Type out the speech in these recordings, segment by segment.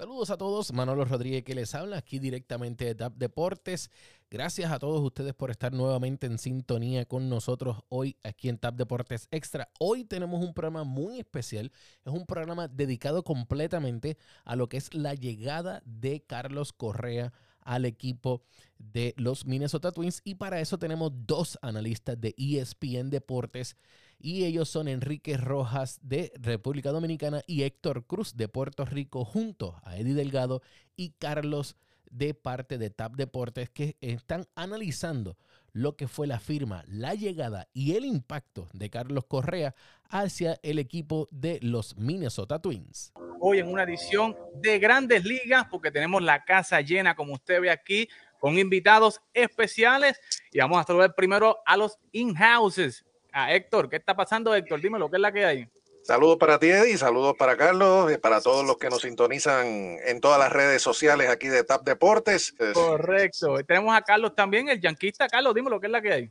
Saludos a todos, Manolo Rodríguez que les habla aquí directamente de TAP Deportes. Gracias a todos ustedes por estar nuevamente en sintonía con nosotros hoy aquí en TAP Deportes Extra. Hoy tenemos un programa muy especial, es un programa dedicado completamente a lo que es la llegada de Carlos Correa al equipo de los Minnesota Twins y para eso tenemos dos analistas de ESPN Deportes y ellos son Enrique Rojas de República Dominicana y Héctor Cruz de Puerto Rico junto a Eddie Delgado y Carlos de parte de TAP Deportes que están analizando lo que fue la firma, la llegada y el impacto de Carlos Correa hacia el equipo de los Minnesota Twins. Hoy en una edición de grandes ligas, porque tenemos la casa llena, como usted ve aquí, con invitados especiales. Y vamos a saludar primero a los in-houses a Héctor. ¿Qué está pasando, Héctor? Dime lo que es la que hay. Saludos para ti, Eddie, saludos para Carlos, y para todos los que nos sintonizan en todas las redes sociales aquí de TAP Deportes. Correcto. tenemos a Carlos también, el yanquista. Carlos, dime lo que es la que hay.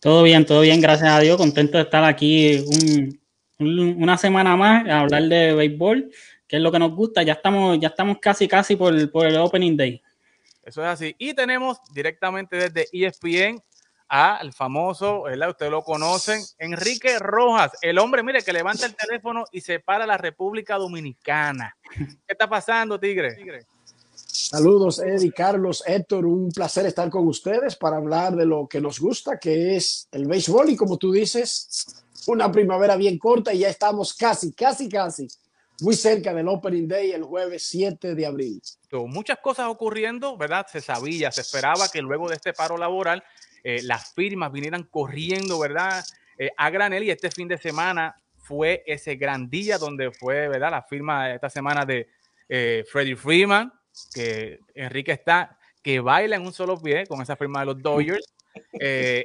Todo bien, todo bien, gracias a Dios. Contento de estar aquí una semana más a hablar de béisbol, que es lo que nos gusta. Ya estamos, ya estamos casi, casi por, por el Opening Day. Eso es así. Y tenemos directamente desde ESPN al famoso, ¿verdad? Ustedes lo conocen, Enrique Rojas, el hombre, mire, que levanta el teléfono y se para la República Dominicana. ¿Qué está pasando, Tigre? Saludos, Eddie, Carlos, Héctor, un placer estar con ustedes para hablar de lo que nos gusta, que es el béisbol y como tú dices, una primavera bien corta y ya estamos casi, casi, casi muy cerca del Opening Day el jueves 7 de abril. Muchas cosas ocurriendo, ¿verdad? Se sabía, se esperaba que luego de este paro laboral eh, las firmas vinieran corriendo, ¿verdad? Eh, a granel y este fin de semana fue ese gran día donde fue, ¿verdad? La firma esta semana de eh, Freddie Freeman, que Enrique está, que baila en un solo pie con esa firma de los Dodgers.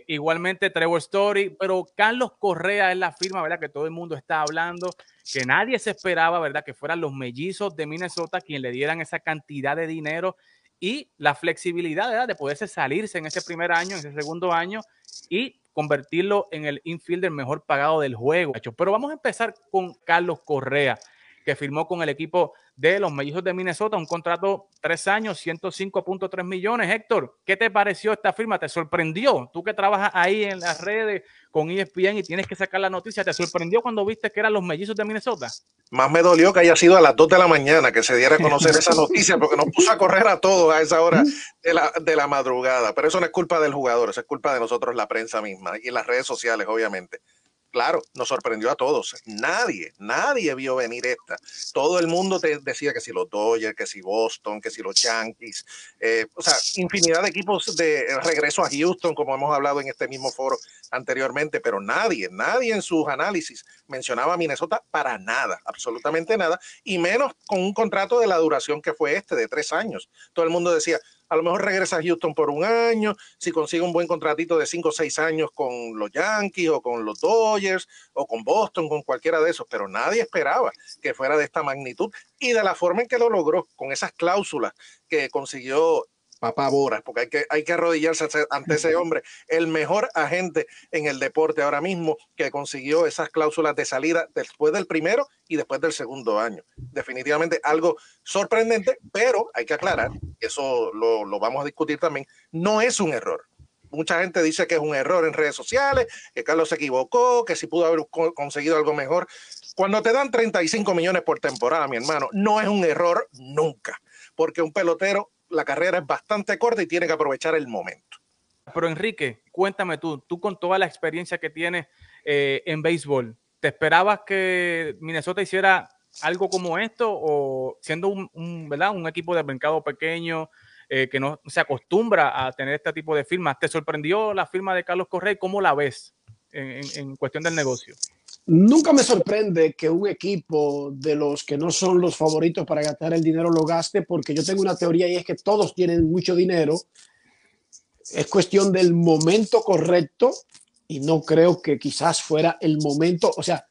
Igualmente Trevor Story, pero Carlos Correa es la firma, ¿verdad? Que todo el mundo está hablando, que nadie se esperaba, ¿verdad? Que fueran los mellizos de Minnesota quien le dieran esa cantidad de dinero y la flexibilidad de poderse salirse en ese primer año, en ese segundo año y convertirlo en el infielder mejor pagado del juego. Pero vamos a empezar con Carlos Correa, que firmó con el equipo de los Mellizos de Minnesota, un contrato tres años, 105.3 millones. Héctor, ¿qué te pareció esta firma? ¿Te sorprendió? Tú que trabajas ahí en las redes con ESPN y tienes que sacar la noticia, ¿te sorprendió cuando viste que eran los Mellizos de Minnesota? Más me dolió que haya sido a las 2 de la mañana que se diera a conocer esa noticia, porque nos puso a correr a todos a esa hora de la, de la madrugada. Pero eso no es culpa del jugador, eso es culpa de nosotros, la prensa misma y las redes sociales, obviamente claro, nos sorprendió a todos. Nadie, nadie vio venir esta. Todo el mundo te decía que si los Dodgers, que si Boston, que si los Yankees, eh, o sea, infinidad de equipos de regreso a Houston, como hemos hablado en este mismo foro anteriormente, pero nadie, nadie en sus análisis mencionaba a Minnesota para nada, absolutamente nada, y menos con un contrato de la duración que fue este, de tres años. Todo el mundo decía, a lo mejor regresa a Houston por un año, si consigue un buen contratito de cinco o seis años con los Yankees o con los Dodgers o con Boston, con cualquiera de esos, pero nadie esperaba que fuera de esta magnitud. Y de la forma en que lo logró, con esas cláusulas que consiguió papá Boras, porque hay que, hay que arrodillarse ante ese hombre, el mejor agente en el deporte ahora mismo que consiguió esas cláusulas de salida después del primero y después del segundo año. Definitivamente algo sorprendente, pero hay que aclarar, eso lo, lo vamos a discutir también, no es un error. Mucha gente dice que es un error en redes sociales, que Carlos se equivocó, que si pudo haber conseguido algo mejor. Cuando te dan 35 millones por temporada, mi hermano, no es un error nunca, porque un pelotero la carrera es bastante corta y tiene que aprovechar el momento. Pero Enrique, cuéntame tú, tú con toda la experiencia que tienes eh, en béisbol, ¿te esperabas que Minnesota hiciera algo como esto o siendo un, ¿verdad? un equipo de mercado pequeño eh, que no se acostumbra a tener este tipo de firmas? ¿Te sorprendió la firma de Carlos Correa? ¿Cómo la ves en cuestión del negocio? Nunca me sorprende que un equipo de los que no son los favoritos para gastar el dinero lo gaste, porque yo tengo una teoría y es que todos tienen mucho dinero. Es cuestión del momento correcto y no creo que quizás fuera el momento. O sea,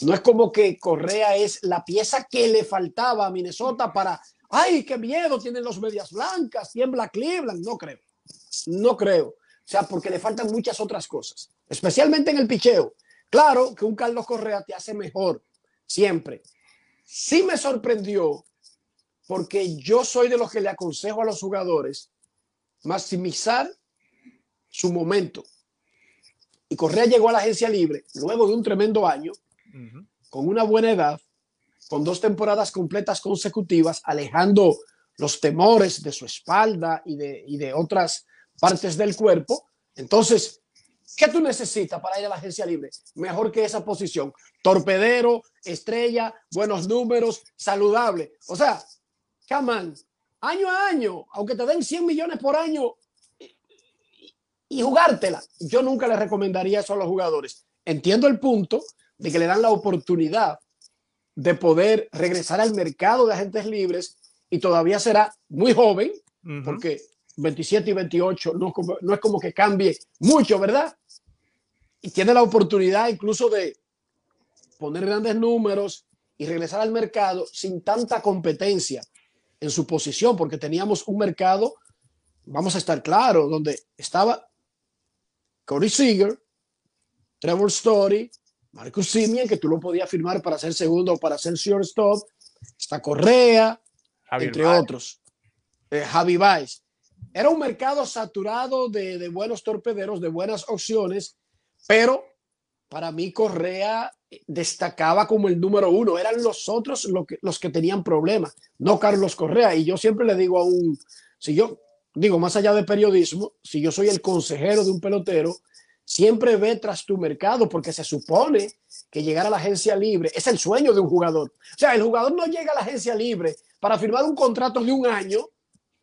no es como que Correa es la pieza que le faltaba a Minnesota para, ay, qué miedo tienen los medias blancas, tiembla Cleveland. No creo. No creo. O sea, porque le faltan muchas otras cosas, especialmente en el picheo. Claro que un Carlos Correa te hace mejor, siempre. Sí me sorprendió porque yo soy de los que le aconsejo a los jugadores maximizar su momento. Y Correa llegó a la agencia libre luego de un tremendo año, con una buena edad, con dos temporadas completas consecutivas, alejando los temores de su espalda y de, y de otras partes del cuerpo. Entonces, ¿qué tú necesitas para ir a la agencia libre? Mejor que esa posición. Torpedero, estrella, buenos números, saludable. O sea, come año a año, aunque te den 100 millones por año y, jugártela. Yo nunca le recomendaría eso a los jugadores. Entiendo el punto de que le dan la oportunidad de poder regresar al mercado de agentes libres y todavía será muy joven, porque 27 y 28 no, no es como que cambie mucho, ¿verdad? Y tiene la oportunidad incluso de poner grandes números y regresar al mercado sin tanta competencia en su posición, porque teníamos un mercado, vamos a estar claros, donde estaba Cody Seager, Trevor Story, Marcus Simeon, que tú lo podías firmar para ser segundo o para ser shortstop, está Correa, entre otros, eh, Javi Baez. Era un mercado saturado de, de buenos torpederos, de buenas opciones, pero para mí Correa destacaba como el número uno, eran los otros los que, tenían problemas, no Carlos Correa. Y yo siempre le digo a un, si yo digo más allá de periodismo, si yo soy el consejero de un pelotero, siempre ve tras tu mercado, porque se supone que llegar a la agencia libre es el sueño de un jugador. O sea, el jugador no llega a la agencia libre para firmar un contrato de un año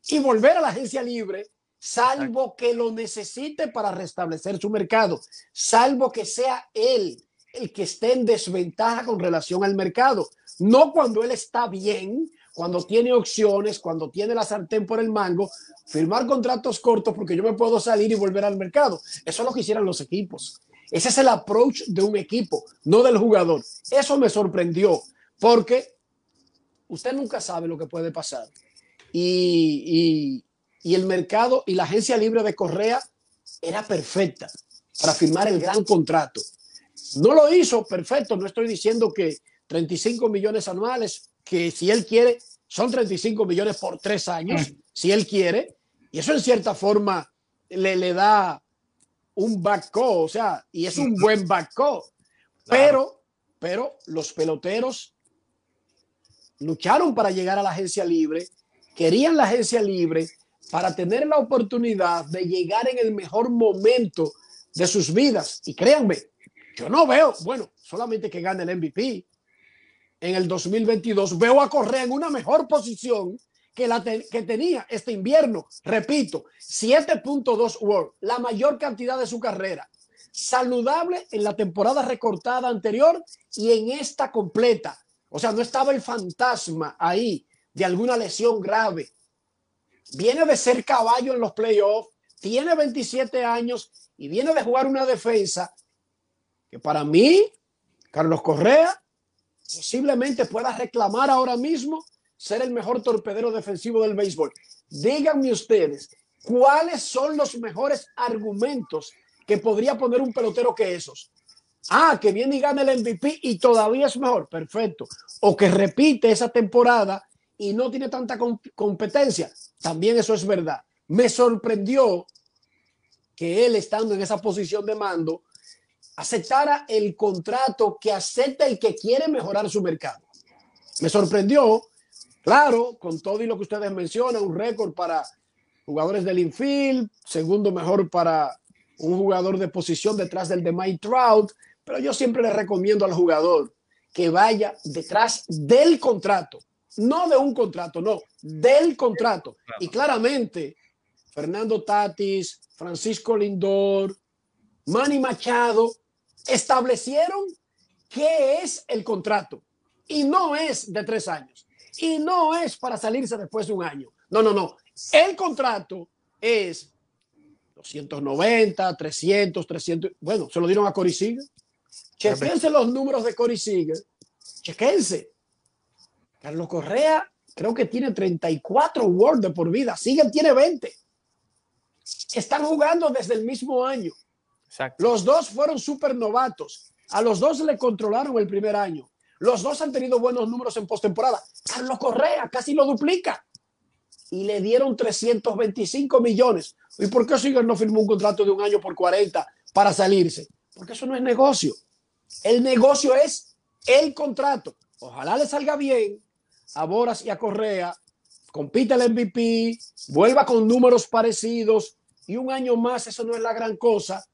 y volver a la agencia libre, salvo que lo necesite para restablecer su mercado, salvo que sea él el que esté en desventaja con relación al mercado. No cuando él está bien, cuando tiene opciones, cuando tiene la sartén por el mango, firmar contratos cortos porque yo me puedo salir y volver al mercado. Eso es lo que hicieran los equipos. Ese es el approach de un equipo, no del jugador. Eso me sorprendió porque usted nunca sabe lo que puede pasar. Y, y el mercado y la agencia libre de Correa era perfecta para firmar el gran contrato. No lo hizo, perfecto. No estoy diciendo que 35 millones anuales, que si él quiere, son 35 millones por tres años, si él quiere. Y eso en cierta forma le, le da un backco, o sea, y es un buen backco. Pero, pero los peloteros lucharon para llegar a la agencia libre, querían la agencia libre para tener la oportunidad de llegar en el mejor momento de sus vidas. Y créanme, yo no veo, bueno, solamente que gane el MVP en el 2022. Veo a Correa en una mejor posición que la que tenía este invierno. Repito, 7.2 World, la mayor cantidad de su carrera. Saludable en la temporada recortada anterior y en esta completa. O sea, no estaba el fantasma ahí de alguna lesión grave. Viene de ser caballo en los playoffs, tiene 27 años y viene de jugar una defensa que para mí, Carlos Correa posiblemente pueda reclamar ahora mismo ser el mejor torpedero defensivo del béisbol. Díganme ustedes, ¿cuáles son los mejores argumentos que podría poner un pelotero que esos? Ah, que viene y gana el MVP y todavía es mejor, perfecto. O que repite esa temporada y no tiene tanta competencia, también eso es verdad. Me sorprendió que él estando en esa posición de mando aceptara el contrato que acepta el que quiere mejorar su mercado. Me sorprendió, claro, con todo y lo que ustedes mencionan, un récord para jugadores del infield, segundo mejor para un jugador de posición detrás del de Mike Trout, pero yo siempre le recomiendo al jugador que vaya detrás del contrato, no de un contrato, no, del contrato. Y claramente, Fernando Tatis, Francisco Lindor, Manny Machado establecieron qué es el contrato y no es de tres años y no es para salirse después de un año. No, no, no. El contrato es 290, 300, 300. Bueno, se lo dieron a Cory Seager. Chequense los números de Cory Seager. Chequense. Carlos Correa creo que tiene 34 World de por vida. Seager tiene 20. Están jugando desde el mismo año. Los dos fueron súper novatos. A los dos le controlaron el primer año. Los dos han tenido buenos números en postemporada. Carlos Correa casi lo duplica. Y le dieron 325 millones. ¿Y por qué Seager no firmó un contrato de un año por 40 para salirse? Porque eso no es negocio. El negocio es el contrato. Ojalá le salga bien a Boras y a Correa, compita el MVP, vuelva con números parecidos y un año más, eso no es la gran cosa.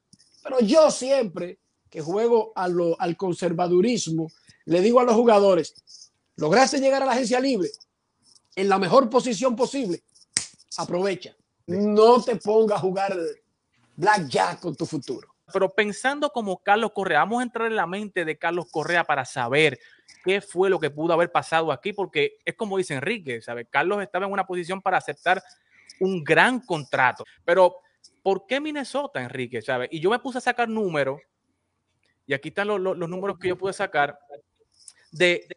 Pero yo siempre que juego a lo, al conservadurismo, le digo a los jugadores, lograste llegar a la agencia libre en la mejor posición posible, aprovecha. No te ponga a jugar blackjack con tu futuro. Pero pensando como Carlos Correa, vamos a entrar en la mente de Carlos Correa para saber qué fue lo que pudo haber pasado aquí, porque es como dice Enrique, ¿sabe? Carlos estaba en una posición para aceptar un gran contrato. Pero, ¿por qué Minnesota, Enrique? ¿Sabe? Y yo me puse a sacar números, y aquí están los, los, los números que yo pude sacar, de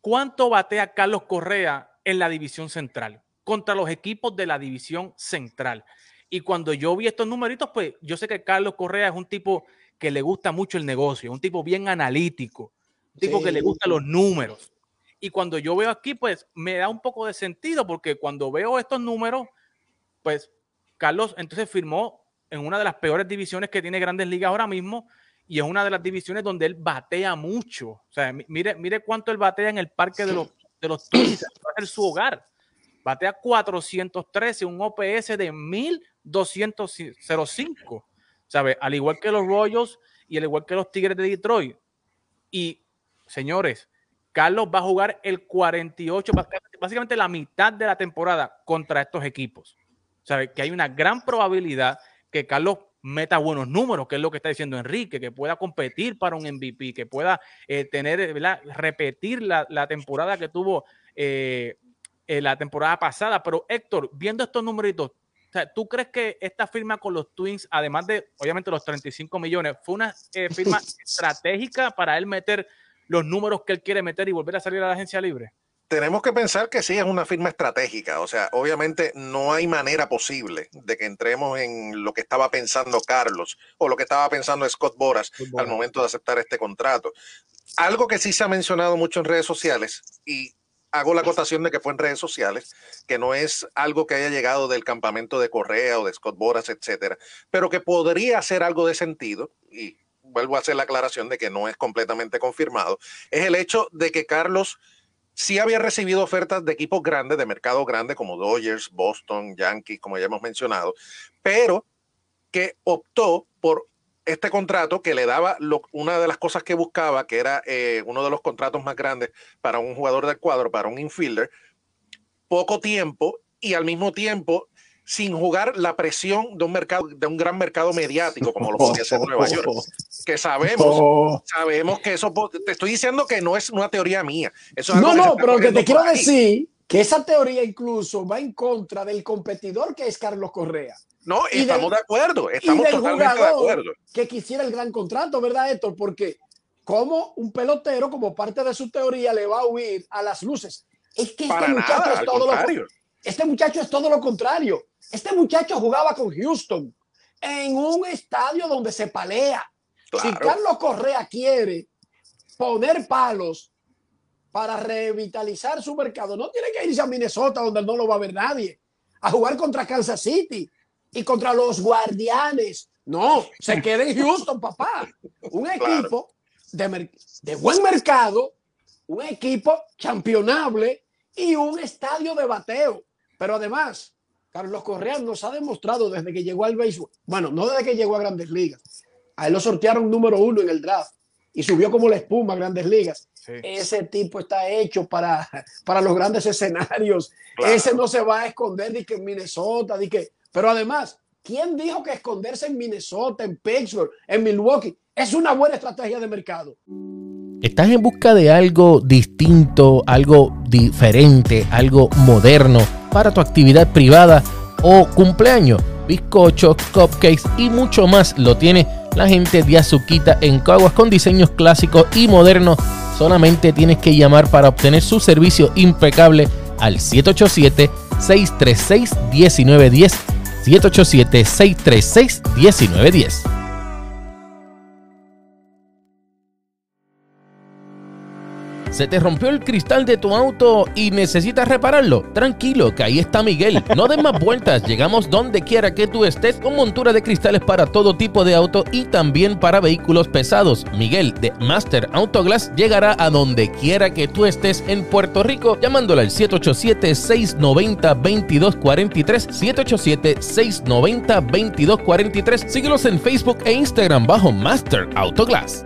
cuánto batea Carlos Correa en la división central contra los equipos de la división central. Y cuando yo vi estos numeritos, pues yo sé que Carlos Correa es un tipo que le gusta mucho el negocio, un tipo bien analítico, un tipo sí. que le gustan los números. Y cuando yo veo aquí, pues me da un poco de sentido, porque cuando veo estos números, pues Carlos entonces firmó en una de las peores divisiones que tiene Grandes Ligas ahora mismo, y es una de las divisiones donde él batea mucho. O sea, mire, mire cuánto él batea en el parque de los, de los Twins, en su hogar. Batea 413, un OPS de 1205. ¿Sabe? Al igual que los Royals y al igual que los Tigres de Detroit. Y, señores, Carlos va a jugar el 48, básicamente la mitad de la temporada contra estos equipos. ¿Sabe? Que hay una gran probabilidad que Carlos meta buenos números, que es lo que está diciendo Enrique, que pueda competir para un MVP, que pueda eh, tener, ¿verdad? repetir la, temporada que tuvo eh, eh, la temporada pasada. Pero Héctor, viendo estos numeritos, sea, ¿tú crees que esta firma con los Twins, además de obviamente los 35 millones, fue una eh, firma estratégica para él meter los números que él quiere meter y volver a salir a la agencia libre? tenemos que pensar que sí es una firma estratégica. O sea, obviamente no hay manera posible de que entremos en lo que estaba pensando Carlos o lo que estaba pensando Scott Boras al momento de aceptar este contrato. Algo que sí se ha mencionado mucho en redes sociales y hago la acotación de que fue en redes sociales, que no es algo que haya llegado del campamento de Correa o de Scott Boras, etcétera, pero que podría ser algo de sentido y vuelvo a hacer la aclaración de que no es completamente confirmado, es el hecho de que Carlos sí había recibido ofertas de equipos grandes, de mercado grande, como Dodgers, Boston, Yankees, como ya hemos mencionado, pero que optó por este contrato que le daba lo, una de las cosas que buscaba, que era eh, uno de los contratos más grandes para un jugador del cuadro, para un infielder, poco tiempo y al mismo tiempo sin jugar la presión de un mercado, de un gran mercado mediático como lo podría ser Nueva York. Que sabemos, sabemos que eso, te estoy diciendo que no es una teoría mía. Eso es no, no, pero que te quiero ahí. decir que esa teoría incluso va en contra del competidor que es Carlos Correa. No, y estamos del, de acuerdo, estamos totalmente de acuerdo. Que quisiera el gran contrato, ¿verdad, Héctor? Porque como un pelotero, como parte de su teoría, le va a huir a las luces. Es que este muchacho nada, es todo contrario. lo este muchacho es todo lo contrario. Este muchacho jugaba con Houston en un estadio donde se palea. Claro. Si Carlos Correa quiere poner palos para revitalizar su mercado, no tiene que irse a Minnesota donde no lo va a ver nadie, a jugar contra Kansas City y contra los guardianes. No, se queda en Houston, papá. Un equipo de, de buen mercado, un equipo championable y un estadio de bateo. Pero además, Carlos Correa nos ha demostrado desde que llegó al béisbol, bueno, no desde que llegó a Grandes Ligas, a él lo sortearon número uno en el draft y subió como la espuma a Grandes Ligas. Sí. Ese tipo está hecho para, para los grandes escenarios. Claro. Ese no se va a esconder de que en Minnesota, de que, pero además, ¿quién dijo que esconderse en Minnesota, en Pittsburgh, en Milwaukee es una buena estrategia de mercado? ¿Estás en busca de algo distinto, algo diferente, algo moderno para tu actividad privada o cumpleaños? Bizcochos, cupcakes y mucho más lo tiene la gente de Azuquita en Caguas con diseños clásicos y modernos. Solamente tienes que llamar para obtener su servicio impecable al 787-636-1910. 787-636-1910. ¿Se te rompió el cristal de tu auto y necesitas repararlo? Tranquilo, que ahí está Miguel. No des más vueltas, llegamos donde quiera que tú estés con montura de cristales para todo tipo de auto y también para vehículos pesados. Miguel de Master Autoglass llegará a donde quiera que tú estés en Puerto Rico llamándole al 787-690-2243. 787-690-2243. Síguelos en Facebook e Instagram bajo Master Autoglass.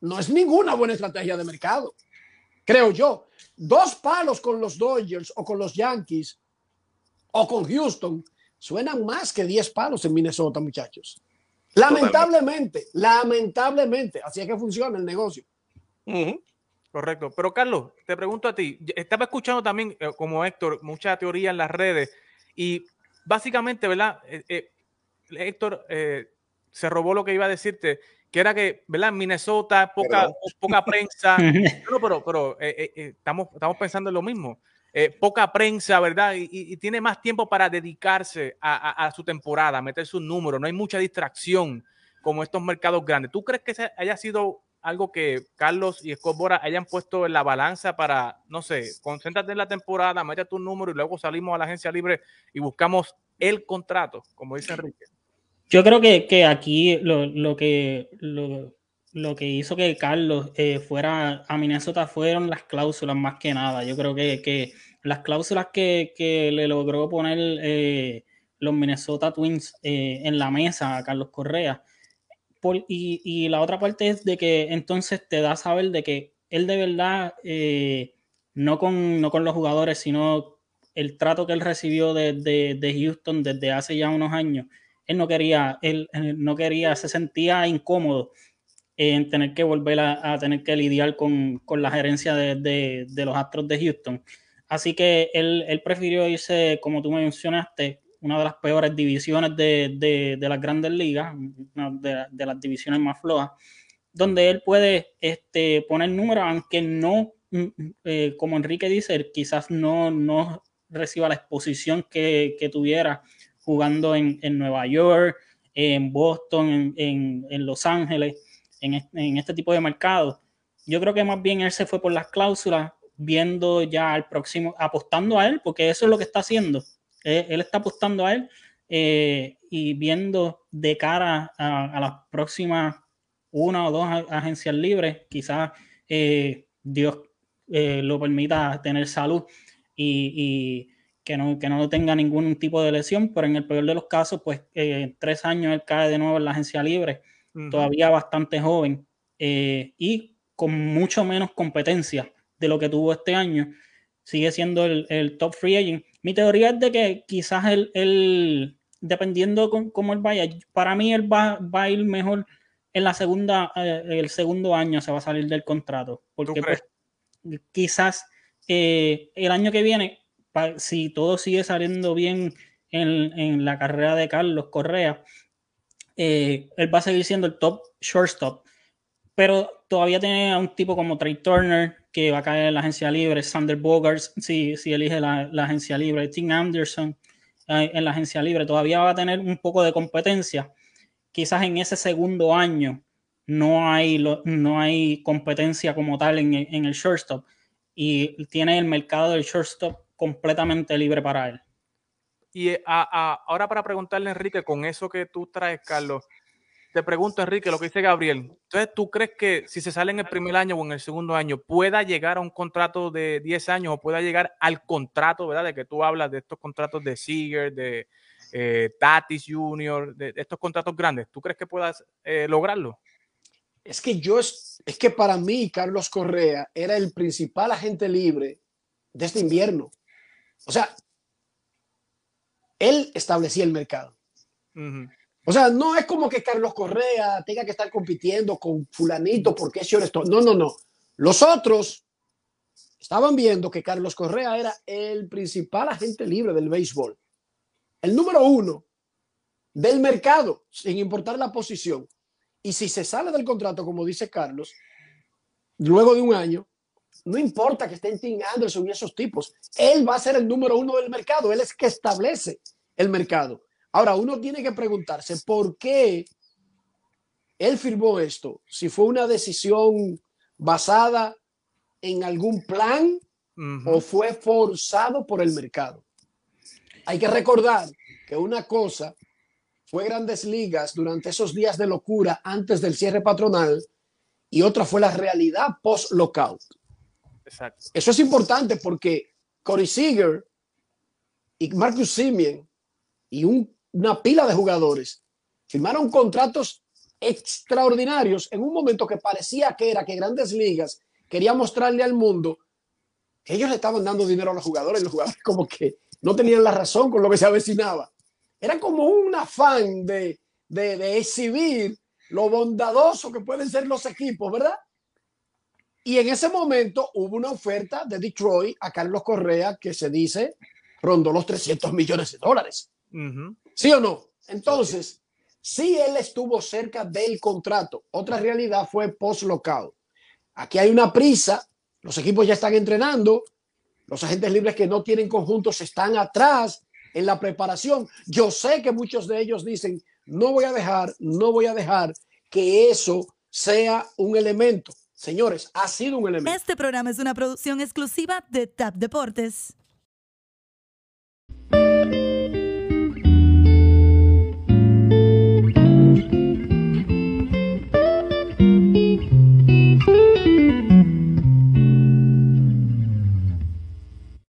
No es ninguna buena estrategia de mercado, creo yo. Dos palos con los Dodgers o con los Yankees o con Houston suenan más que 10 palos en Minnesota, muchachos. Lamentablemente, lamentablemente, así es que funciona el negocio. Correcto. Pero Carlos, te pregunto a ti, estaba escuchando también, eh, como Héctor, mucha teoría en las redes y básicamente, ¿verdad? Eh, eh, Héctor se robó lo que iba a decirte que era que, ¿verdad? Minnesota, poca, poca prensa. no, pero, pero eh, eh, eh, estamos, estamos pensando en lo mismo. poca prensa, ¿verdad? Y, tiene más tiempo para dedicarse a, su temporada, a meter sus números. No hay mucha distracción como estos mercados grandes. ¿Tú crees que haya sido algo que Carlos y Scott Bora hayan puesto en la balanza para, no sé, concéntrate en la temporada, mete tu número y luego salimos a la agencia libre y buscamos el contrato, como dice Enrique? Yo creo que, aquí lo, que, lo, que hizo que Carlos eh, fuera a Minnesota fueron las cláusulas más que nada. Yo creo que, las cláusulas que, le logró poner eh, los Minnesota Twins eh, en la mesa a Carlos Correa. y, la otra parte es de que entonces te da saber de que él de verdad, no, con, no con los jugadores, sino el trato que él recibió de, de Houston desde hace ya unos años él no quería, él, no quería, se sentía incómodo en tener que volver a, tener que lidiar con, la gerencia de, los Astros de Houston. Así que él, prefirió irse, como tú me mencionaste, una de las peores divisiones de, las grandes ligas, una de, las divisiones más flojas, donde él puede este, poner números, aunque no, mm, eh, como Enrique dice, quizás no, no reciba la exposición que, que tuviera jugando en, Nueva York, en Boston, en, Los Ángeles, en, este tipo de mercados. Yo creo que más bien él se fue por las cláusulas, viendo ya al próximo, apostando a él, porque eso es lo que está haciendo. Él, está apostando a él eh, y viendo de cara a, las próximas una o dos agencias libres, quizás eh, Dios eh, lo permita tener salud y que no, que no tenga ningún tipo de lesión, pero en el peor de los casos, pues eh, tres años él cae de nuevo en la agencia libre, todavía bastante joven eh, y con mucho menos competencia de lo que tuvo este año. Sigue siendo el, top free agent. Mi teoría es de que quizás él, dependiendo con, cómo él vaya, para mí él va, va a ir mejor en la segunda, eh, el segundo año se va a salir del contrato, porque pues, quizás el año que viene si todo sigue saliendo bien en, la carrera de Carlos Correa, eh, él va a seguir siendo el top shortstop. Pero todavía tiene a un tipo como Trey Turner, que va a caer en la agencia libre, Sander Bogarts, si, si elige la, agencia libre, Tim Anderson eh, en la agencia libre, todavía va a tener un poco de competencia. Quizás en ese segundo año no hay, no hay competencia como tal en el shortstop y tiene el mercado del shortstop completamente libre para él. Y eh, ahora para preguntarle a Enrique, con eso que tú traes, Carlos, te pregunto, Enrique, lo que dice Gabriel. Entonces, ¿tú crees que si se sale en el primer año o en el segundo año, pueda llegar a un contrato de 10 años o pueda llegar al contrato, ¿verdad? De que tú hablas de estos contratos de Seager, de eh, Tatis Jr., de, estos contratos grandes. ¿Tú crees que puedas eh, lograrlo? Es que yo, es, es que para mí, Carlos Correa era el principal agente libre de este invierno. O sea, él establecía el mercado. O sea, no es como que Carlos Correa tenga que estar compitiendo con fulanito porque es esto. No, no, no. Los otros estaban viendo que Carlos Correa era el principal agente libre del béisbol. El número uno del mercado, sin importar la posición. Y si se sale del contrato, como dice Carlos, luego de un año, no importa que esté en Tim Anderson y esos tipos, él va a ser el número uno del mercado, él es que establece el mercado. Ahora, uno tiene que preguntarse por qué él firmó esto, si fue una decisión basada en algún plan o fue forzado por el mercado. Hay que recordar que una cosa fue grandes ligas durante esos días de locura antes del cierre patronal y otra fue la realidad post-lockout. Eso es importante porque Corey Seager y Marcus Simeon y una pila de jugadores firmaron contratos extraordinarios en un momento que parecía que era que Grandes Ligas quería mostrarle al mundo que ellos le estaban dando dinero a los jugadores los jugadores como que no tenían la razón con lo que se avecinaba. Era como un afán de, de, de exhibir lo bondadoso que pueden ser los equipos, ¿verdad? Y en ese momento hubo una oferta de Detroit a Carlos Correa que se dice rondó los 300 millones de dólares. ¿Sí o no? Entonces, sí él estuvo cerca del contrato. Otra realidad fue post-lockout. Aquí hay una prisa, los equipos ya están entrenando, los agentes libres que no tienen conjuntos están atrás en la preparación. Yo sé que muchos de ellos dicen, no voy a dejar, no voy a dejar que eso sea un elemento. Señores, ha sido un elemento. Este programa es una producción exclusiva de TAP Deportes.